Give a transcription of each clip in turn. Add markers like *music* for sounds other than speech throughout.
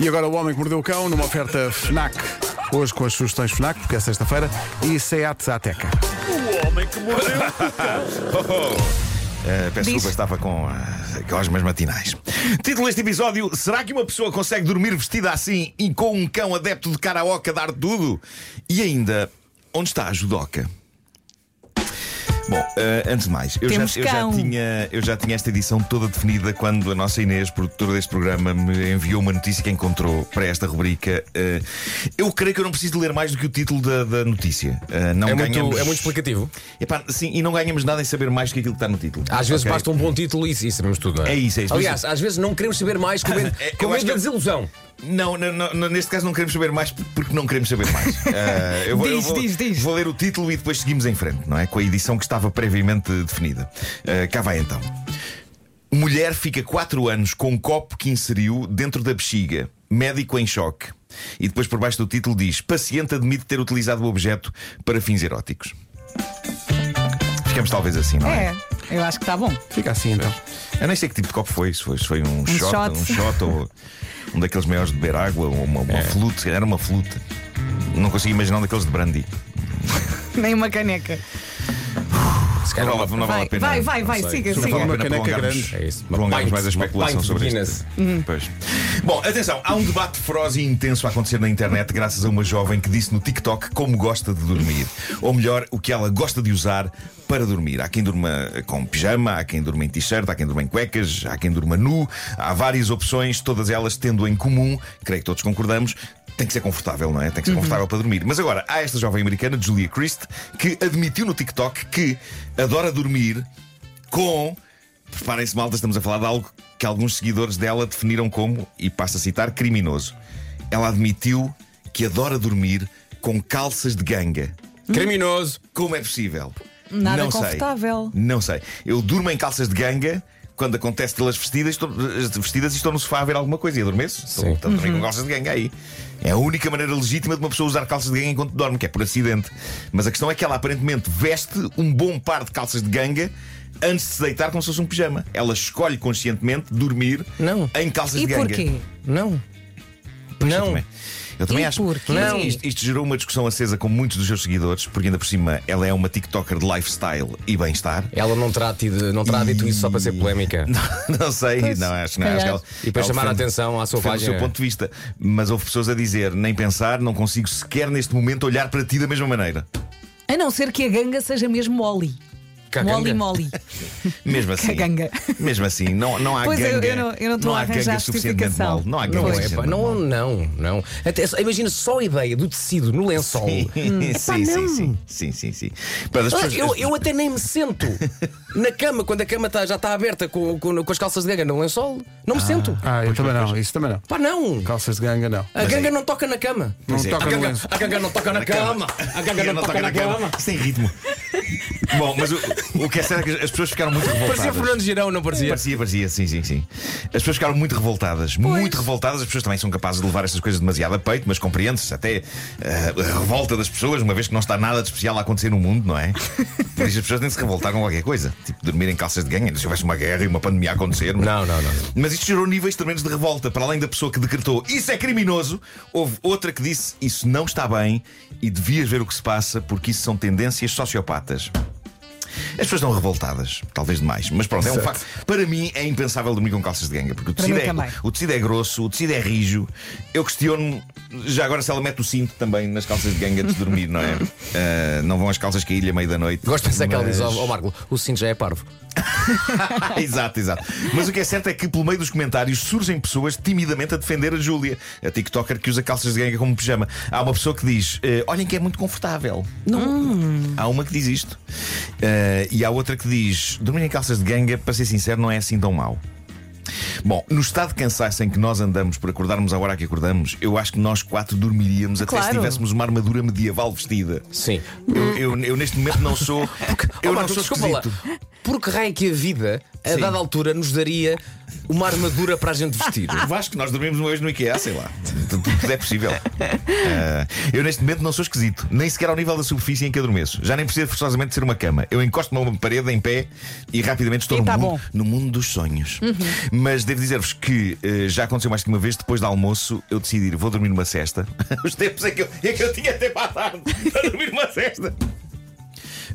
E agora o Homem que Mordeu o Cão, numa oferta FNAC. Hoje com as sugestões FNAC, porque é sexta-feira, e SEAT Ateca. Uh, *laughs* peço desculpa, estava com uh, gosmas matinais. Título deste episódio: Será que uma pessoa consegue dormir vestida assim e com um cão adepto de karaoke a dar tudo? E ainda, onde está a judoca? Bom, uh, antes de mais, eu já, eu, já tinha, eu já tinha esta edição toda definida quando a nossa Inês, produtora deste programa, me enviou uma notícia que encontrou para esta rubrica. Uh, eu creio que eu não preciso de ler mais do que o título da, da notícia. Uh, não É muito, ganhamos... é muito explicativo. Epá, sim, e não ganhamos nada em saber mais do que aquilo que está no título. Às vezes basta um bom título e isso sabemos tudo, não é? É isso, é isso. Aliás, às vezes não queremos saber mais com *laughs* medo, É, com eu medo acho da desilusão. Não, não, não, neste caso não queremos saber mais porque não queremos saber mais. *laughs* Eu vou, eu Diz, vou- diz, diz. Vou ler o título e depois seguimos em frente, não é? Com a edição que estava previamente definida. Ah, cá vai então. Mulher fica 4 anos com um copo que inseriu dentro da bexiga. Médico em choque. E depois por baixo do título diz: Paciente admite ter utilizado o objeto para fins eróticos. Ficamos talvez assim, não é? É, eu acho que está bom. Fica assim então. Eu nem sei que tipo de copo foi. Se foi, se foi um, shot, shot. um shot ou um daqueles maiores de beber água ou uma, uma flute, se calhar era uma flute. Não consigo imaginar um daqueles de brandy. Nem uma caneca. Se calhar Não vale, não vale Vai, a pena. vai, vai, vai, sei. siga, Não siga. vale a Uma pena caneca prolongarmos, grande. É isso, prolongarmos mais a especulação sobre isto. Pois. Bom, atenção, há um debate feroz e intenso a acontecer na internet graças a uma jovem que disse no TikTok como gosta de dormir. Ou melhor, o que ela gosta de usar para dormir. Há quem durma com pijama, há quem durma em t-shirt, há quem durma em cuecas, há quem durma nu. Há várias opções, todas elas tendo em comum, creio que todos concordamos, tem que ser confortável, não é? Tem que ser confortável para dormir. Mas agora, há esta jovem americana, Julia Christ, que admitiu no TikTok que adora dormir com. Preparem-se, malta, estamos a falar de algo que alguns seguidores dela definiram como, e passo a citar, criminoso. Ela admitiu que adora dormir com calças de ganga. Criminoso. Como é possível? Nada não confortável. Sei. Não sei. Eu durmo em calças de ganga. Quando acontece tê-las vestidas, estou, vestidas e estou no sofá a ver alguma coisa e adormeço. Estou, a dormir com calças de ganga aí. É a única maneira legítima de uma pessoa usar calças de ganga enquanto dorme, que é por acidente. Mas a questão é que ela aparentemente veste um bom par de calças de ganga antes de se deitar como se fosse um pijama. Ela escolhe conscientemente dormir Não. em calças E de ganga. porquê? Não. Não. também, eu também E acho. porquê? Não. Isto, isto gerou uma discussão acesa com muitos dos seus seguidores, porque ainda por cima ela é uma TikToker de lifestyle e bem-estar. Ela não terá, tido, não terá dito isso só para ser polémica. *laughs* Não sei, Pois, não, acho, não, acho que ela, E para ela chamar a atenção à sua página. seu ponto de vista. Mas houve pessoas a dizer: nem pensar, não consigo sequer neste momento olhar para ti da mesma maneira. A não ser que a ganga seja mesmo Oli. Caganga. Moli moli. *laughs* Mesmo assim. Caganga. Mesmo assim, não, não há Pois ganga. eu não- eu não estou há a arranjar ganga suficientemente mal. Não há Não, ganga é, suficientemente pá, não, não, não. Até, imagina só a ideia do tecido no lençol. sim, sim, não. sim, sim, sim, sim. As Ah, pessoas- Eu, eu até nem me sento *laughs* na cama quando a cama tá- já está aberta com, com, com as calças de ganga no lençol. Não me sento. Ah, eu também não, isso também não. Pá, não. Calças de ganga não. A ganga não toca na cama. Não é. toca A no ganga, lenço. a ganga não toca na cama. A ganga não toca na cama. Tem ritmo. *laughs* Bom, mas o, o que é certo é que as pessoas ficaram muito revoltadas. Parecia Fernando Girão, não parecia? Parecia, parecia, sim, sim, sim. As pessoas ficaram muito revoltadas, muito revoltadas. As pessoas também são capazes de levar estas coisas demasiado a peito, mas compreende-se até eh, a revolta das pessoas, uma vez que não está nada de especial a acontecer no mundo, não é? Por isso as pessoas têm de se revoltar com qualquer coisa. Tipo, dormir em calças de ganho, se houvesse uma guerra e uma pandemia a acontecer. Não, não, não. Mas isto gerou níveis tremendos de revolta. Para além da pessoa que decretou isso é criminoso, houve outra que disse isso não está bem e devias ver o que se passa porque isso são tendências sociopatas. też. As pessoas estão revoltadas, talvez demais, mas pronto, é um facto. Para mim é impensável dormir com calças de ganga, porque o tecido, é, o tecido é grosso, o tecido é rijo. Eu questiono já agora se ela mete o cinto também nas calças de ganga antes de dormir, não é? *laughs* Ah, não vão as calças cair-lhe a meio da noite. Gosto de pensar que ela diz, mas- ó ó, Marco, o cinto já é parvo. *laughs* *laughs* exato, exato. Mas o que é certo é que, pelo meio dos comentários, surgem pessoas timidamente a defender a Júlia, a TikToker que usa calças de ganga como pijama. Há uma pessoa que diz: eh, Olhem que é muito confortável. Não. Há uma que diz isto. Eh, e há outra que diz: Dormir em calças de ganga, para ser sincero, não é assim tão mau. Bom, no estado de cansaço em que nós andamos por acordarmos a hora que acordamos, eu acho que nós quatro dormiríamos até se tivéssemos uma armadura medieval vestida. Sim. Eu, eu- eu neste momento não sou. *laughs* eu Ó, não Marco, sou desculpa lá. esquisito. Por que raio que a vida a Sim. dada altura nos daria uma armadura para a gente vestir. *laughs* Vasco, nós dormimos uma vez no IKEA, sei lá. Tudo, tudo é possível. *laughs* Ah, eu neste momento não sou esquisito, nem sequer ao nível da superfície em que adormeço. Já nem precisa forçosamente de ser uma cama. Eu encosto-me a uma parede em pé e rapidamente estou E no, tá mundo, bom. no mundo dos sonhos. Mas devo dizer-vos que eh, já aconteceu mais que uma vez, depois do almoço, eu decidi ir, vou dormir numa cesta. *laughs* Os tempos em que eu, em que eu tinha tempo à tarde para dormir numa cesta.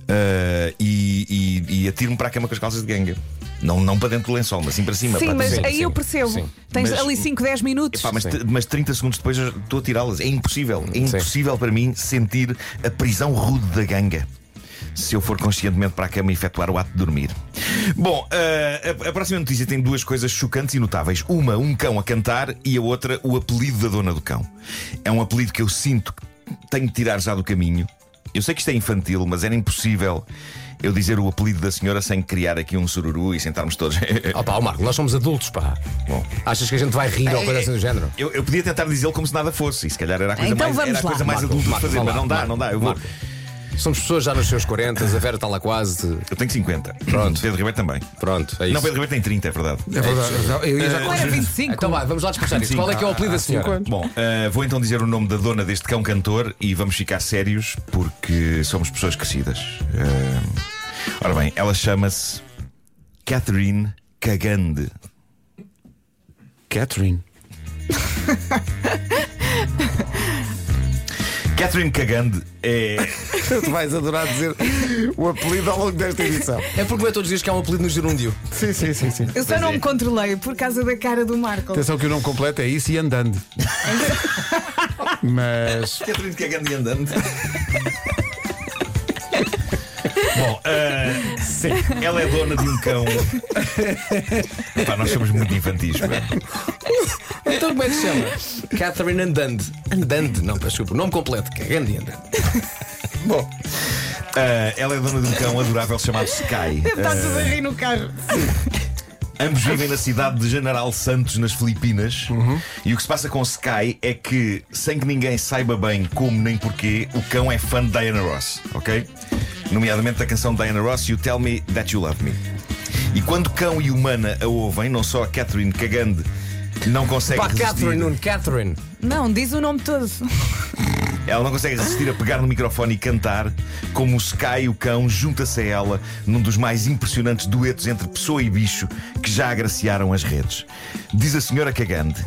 Ah, e e, e atiro-me para a cama com as calças de ganga. Não, não para dentro do lençol, mas sim para cima. Sim, para mas dentro. aí sim, eu percebo. sim. Tens Mas- ali 5, 10 minutos. Epá, mas, mas 30 segundos depois eu estou a tirá-las. É impossível. É impossível para mim sentir a prisão rude da ganga. Se eu for conscientemente para a cama e efetuar o ato de dormir. Bom, ah, a, a próxima notícia tem duas coisas chocantes e notáveis. Uma, um cão a cantar, e a outra, o apelido da dona do cão. É um apelido que eu sinto que tenho de tirar já do caminho. Eu sei que isto é infantil, mas era impossível eu dizer o apelido da senhora sem criar aqui um sururu e sentarmos todos. *laughs* Oh, pá, ó Marco, nós somos adultos, pá. Bom. Achas que a gente vai rir ou coisa assim do género? Eu, eu podia tentar dizê-lo como se nada fosse, e se calhar era a coisa Então mais, era a lá. coisa mais Marco, adulta de fazer, mas lá, não dá, Marco, não dá. Eu, vou, Marco. Somos pessoas já nos seus 40, a Vera está lá quase. eu tenho 50. Pronto. Pedro Ribeiro também. Pronto, é isso. Não, Pedro Ribeiro tem 30, é verdade. É verdade. Eu ia já Não era 25. Então vai, vamos lá despachar isto. Qual é que é o apelido da senhora? Bom, eh, vou então dizer o nome da dona deste cão cantor e vamos ficar sérios porque somos pessoas crescidas. Eh, ora bem, ela chama-se Catherine Cagande. Catherine. *laughs* Catherine Cagande é. *laughs* Tu vais adorar dizer o apelido ao longo desta edição. É porque é todos os dias que há um apelido no gerúndio. Sim, sim, sim, sim. Eu só Pois não é. me controlei por causa da cara do Marco. Atenção que o nome completo é isso e andando. Mas Catherine Cagande e andando. *laughs* Bom, eh, sim, ela é dona de um cão. Epá, nós somos muito infantis. pá. Então como é que se chama? Catherine Andande. Andande, não, peço desculpa. O nome completo, Cagande e Andande. Bom, eh, ela é dona de um cão adorável chamado Sky. Está Eh, tudo a rir no carro. Ambos vivem na cidade de General Santos, nas Filipinas. E o que se passa com Sky é que, sem que ninguém saiba bem como nem porquê, o cão é fã de Diana Ross, ok? Nomeadamente da canção de Diana Ross, You Tell Me That You Love Me. E quando cão e humana a ouvem, não só a Catherine Cagande não consegue Pá, resistir. Catherine, Nuno, Catherine. Não, diz o nome todo. *laughs* Ela não consegue resistir a pegar no microfone e cantar como o Sky, o cão, junta-se a ela num dos mais impressionantes duetos entre pessoa e bicho que já agraciaram as redes. Diz a senhora Cagande.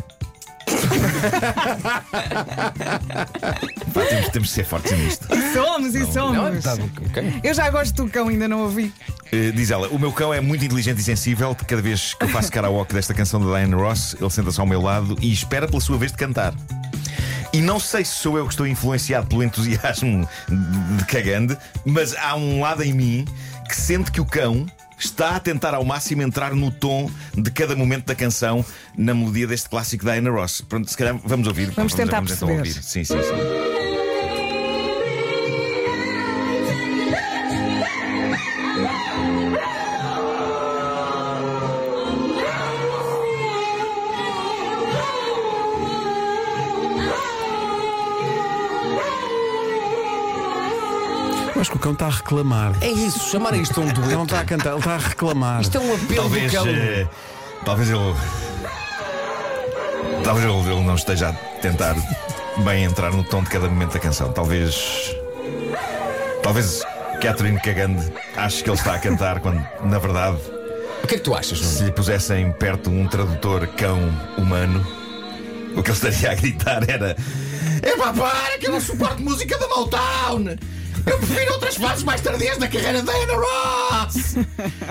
*laughs* Pá, temos, temos de ser fortes nisto. E somos, e Não, somos. tá, ok. Eu já gosto do cão, ainda não ouvi. Eh, diz ela: O meu cão é muito inteligente e sensível. Cada vez que eu faço karaoke desta canção da Diana Ross, ele senta-se ao meu lado e espera pela sua vez de cantar. E não sei se sou eu que estou influenciado pelo entusiasmo de Cagande, mas há um lado em mim que sente que o cão está a tentar ao máximo entrar no tom de cada momento da canção na melodia deste clássico da Diana Ross. Pronto, se calhar vamos ouvir. Vamos tentar então perceber. ouvir. Sim, sim, sim. Acho que o cão está a reclamar. É isso, chamar isto um Ele não dueto. está a cantar, ele está a reclamar. Isto é um apelo Talvez. do cão. eh, talvez ele. Talvez ele, ele não esteja a tentar bem entrar no tom de cada momento da canção. Talvez. Talvez Catherine Cagande ache que ele está a cantar quando, na verdade, O que é que tu achas, Nuno? se lhe pusessem perto um tradutor cão humano, o que ele estaria a gritar era: É para, que eu não suporto música da Motown! Eu prefiro outras fases mais tardias da carreira da Anna Ross!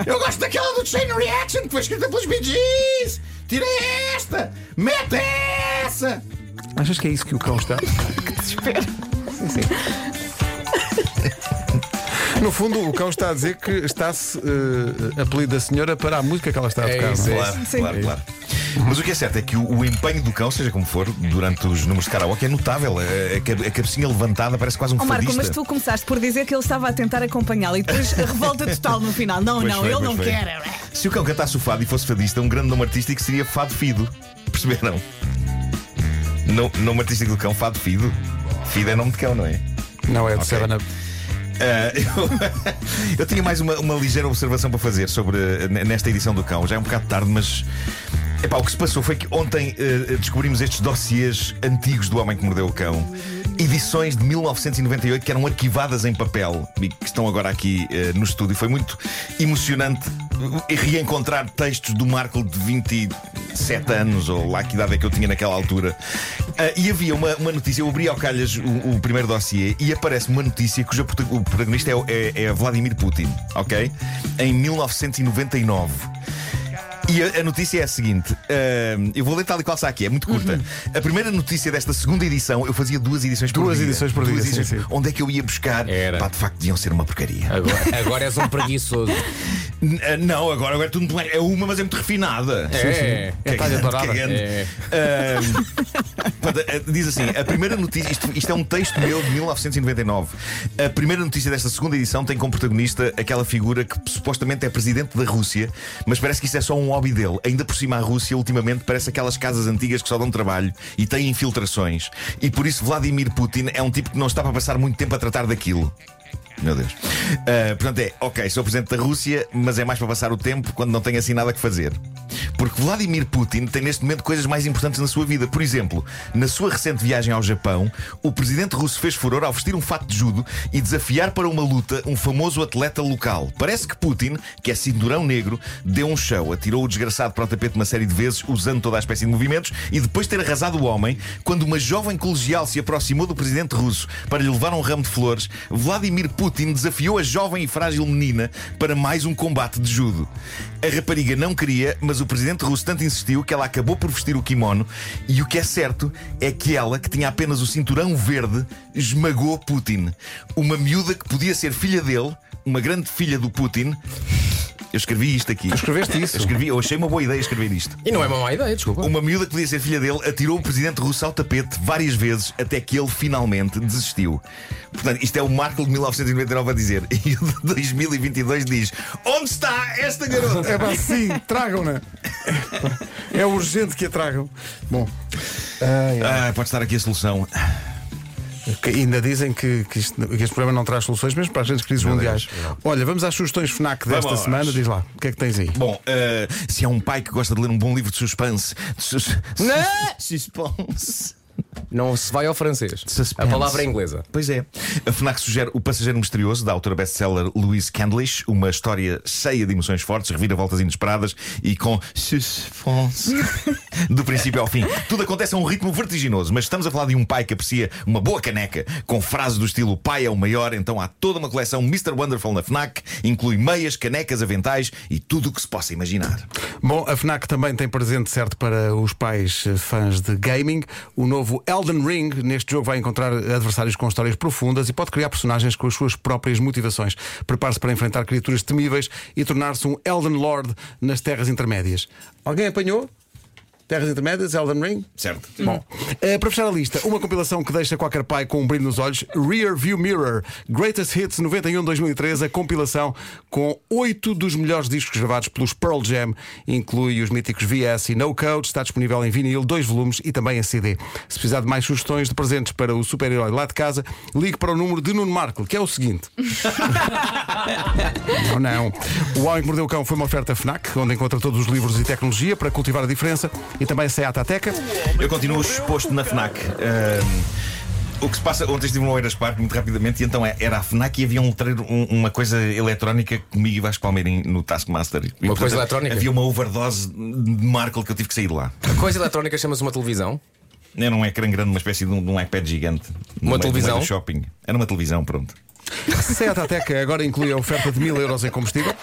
Eu gosto daquela do Chain Reaction que foi escrita pelos Bee Gees! Tira esta! Mete essa! Achas que é isso que o cão está? No fundo, o cão está a dizer que está-se uh, apelido da senhora para a música que ela está a É tocar. isso, não é Claro, Sim. claro, claro. Mas o que é certo é que o, o empenho do cão, seja como for, durante os números de karaoke é notável. A, a a cabecinha levantada parece quase um Ó Marco, fadista. mas tu começaste por dizer que ele estava a tentar acompanhá-lo e depois a *laughs* revolta total no final. Não, Pois não, foi, ele não foi. quer. Se o cão cantasse o fado e fosse fadista, um grande nome artístico seria Fado Fido. Perceberam? No, nome artístico do cão, Fado Fido. Fido é nome de cão, não é? Não é de Ok. Seven Up. Ah, *laughs* eu, *laughs* eu tinha mais uma, uma ligeira observação para fazer sobre n- nesta edição do Cão. Já é um bocado tarde, mas. Epá, o que se passou foi que ontem eh, descobrimos estes dossiês antigos do Homem que Mordeu o Cão. Edições de 1998 que eram arquivadas em papel e que estão agora aqui eh, no estúdio. Foi muito emocionante reencontrar textos do Marco de 27 anos, ou lá que idade é que eu tinha naquela altura. Ah, e havia uma, uma notícia, eu abri ao calhas o, o primeiro dossiê e aparece uma notícia cujo o protagonista é, é- é Vladimir Putin, ok? Em 1999. E a, a notícia é a seguinte: ah, eu vou ler tal e qual está aqui, é muito curta. A primeira notícia desta segunda edição, eu fazia duas edições por Duas dia. edições por Duas dia, sim, edições. sim. Onde é que eu ia buscar? Era. Pá, de facto, deviam ser uma porcaria. Agora, agora és um preguiçoso. *laughs* Ah, não, agora, agora é tudo. É uma, mas é muito refinada. É, é Cagando, dourada. cagando. É. Portanto, eh, diz assim: a primeira notícia, isto, isto é um texto meu de 1999. A primeira notícia desta segunda edição tem como protagonista aquela figura que supostamente é presidente da Rússia, mas parece que isso é só um hobby dele. Ainda por cima, a Rússia ultimamente parece aquelas casas antigas que só dão trabalho e têm infiltrações. E por isso, Vladimir Putin é um tipo que não está para passar muito tempo a tratar daquilo. Meu Deus. Ah, portanto, é, ok, sou presidente da Rússia, mas é mais para passar o tempo quando não tenho assim nada que fazer. Porque Vladimir Putin tem neste momento coisas mais importantes na sua vida. Por exemplo, na sua recente viagem ao Japão, o presidente russo fez furor ao vestir um fato de judo e desafiar para uma luta um famoso atleta local. Parece que Putin, que é cinturão negro, deu um show, atirou o desgraçado para o tapete uma série de vezes, usando toda a espécie de movimentos, e depois de ter arrasado o homem, quando uma jovem colegial se aproximou do presidente russo para lhe levar um ramo de flores, Vladimir Putin desafiou a jovem e frágil menina para mais um combate de judo. A rapariga não queria, mas o presidente russo tanto insistiu que ela acabou por vestir o kimono, e o que é certo é que ela, que tinha apenas o cinturão verde, esmagou Putin. Uma miúda que podia ser filha dele, uma grande filha do Putin. Eu escrevi isto aqui. escreveste isso? Eu escrevi, eu achei uma boa ideia escrever isto. E não é uma má ideia, desculpa. Uma miúda que podia ser filha dele atirou o presidente russo ao tapete várias vezes até que ele finalmente desistiu. Portanto, isto é o Marco de 1999 a dizer. *laughs* E o de 2022 diz: Onde está esta garota? É pá, sim, tragam-na. É urgente que a tragam. Bom. Ah, pode estar aqui a solução. Que ainda dizem que, que, isto- que este programa não traz soluções, mesmo para as grandes crises mundiais. Olha, vamos às sugestões FNAC desta Vamos. semana. Diz lá, o que é que tens aí? Bom, ah, se é um pai que gosta de ler um bom livro de suspense. de sus- Não! *laughs* Suspense. Não se vai ao francês. Suspense. A palavra é inglesa. Pois é. A FNAC sugere O Passageiro Misterioso, da autora best-seller Louise Candlish, uma história cheia de emoções fortes, reviravoltas inesperadas e com suspense *laughs* do princípio ao fim. Tudo acontece a um ritmo vertiginoso, mas estamos a falar de um pai que aprecia uma boa caneca, com frases do estilo pai é o maior, então há toda uma coleção Mr. Wonderful na FNAC, inclui meias, canecas, aventais e tudo o que se possa imaginar. Bom, a FNAC também tem presente certo para os pais eh, fãs de gaming. O novo Elden Ring, neste jogo, vai encontrar adversários com histórias profundas e pode criar personagens com as suas próprias motivações. Prepare-se para enfrentar criaturas temíveis e tornar-se um Elden Lord nas Terras Intermédias. Alguém apanhou? Terras Intermédias, Elden Ring? Certo? Bom, eh, para fechar a lista, uma compilação que deixa qualquer pai com um brilho nos olhos: Rear View Mirror, Greatest Hits 91-2013, a compilação com oito dos melhores discos gravados pelos Pearl Jam, inclui os míticos VS e No Code, está disponível em vinil, dois volumes e também em CD. Se precisar de mais sugestões de presentes para o super-herói lá de casa, ligue para o número de Nuno Marco, que é o seguinte. *laughs* não, não. O Homem que Mordeu o Cão foi uma oferta FNAC, onde encontra todos os livros e tecnologia para cultivar a diferença e também Seat Ateca. Eu continuo exposto na FNAC. Ahm, o que se passa, ontem estive no Eiras Park muito rapidamente e então é- era a FNAC e havia um letreiro, um- uma coisa eletrónica comigo e Vasco Palmeirim no Taskmaster. E, Uma coisa eletrónica? Havia uma overdose de Markle que eu tive que sair de lá. A coisa eletrónica chama-se uma televisão. Era um ecrã grande, uma espécie de um, de um iPad gigante. Uma televisão? shopping. Era uma televisão, pronto. Seat Ateca agora inclui a oferta de mil euros em combustível.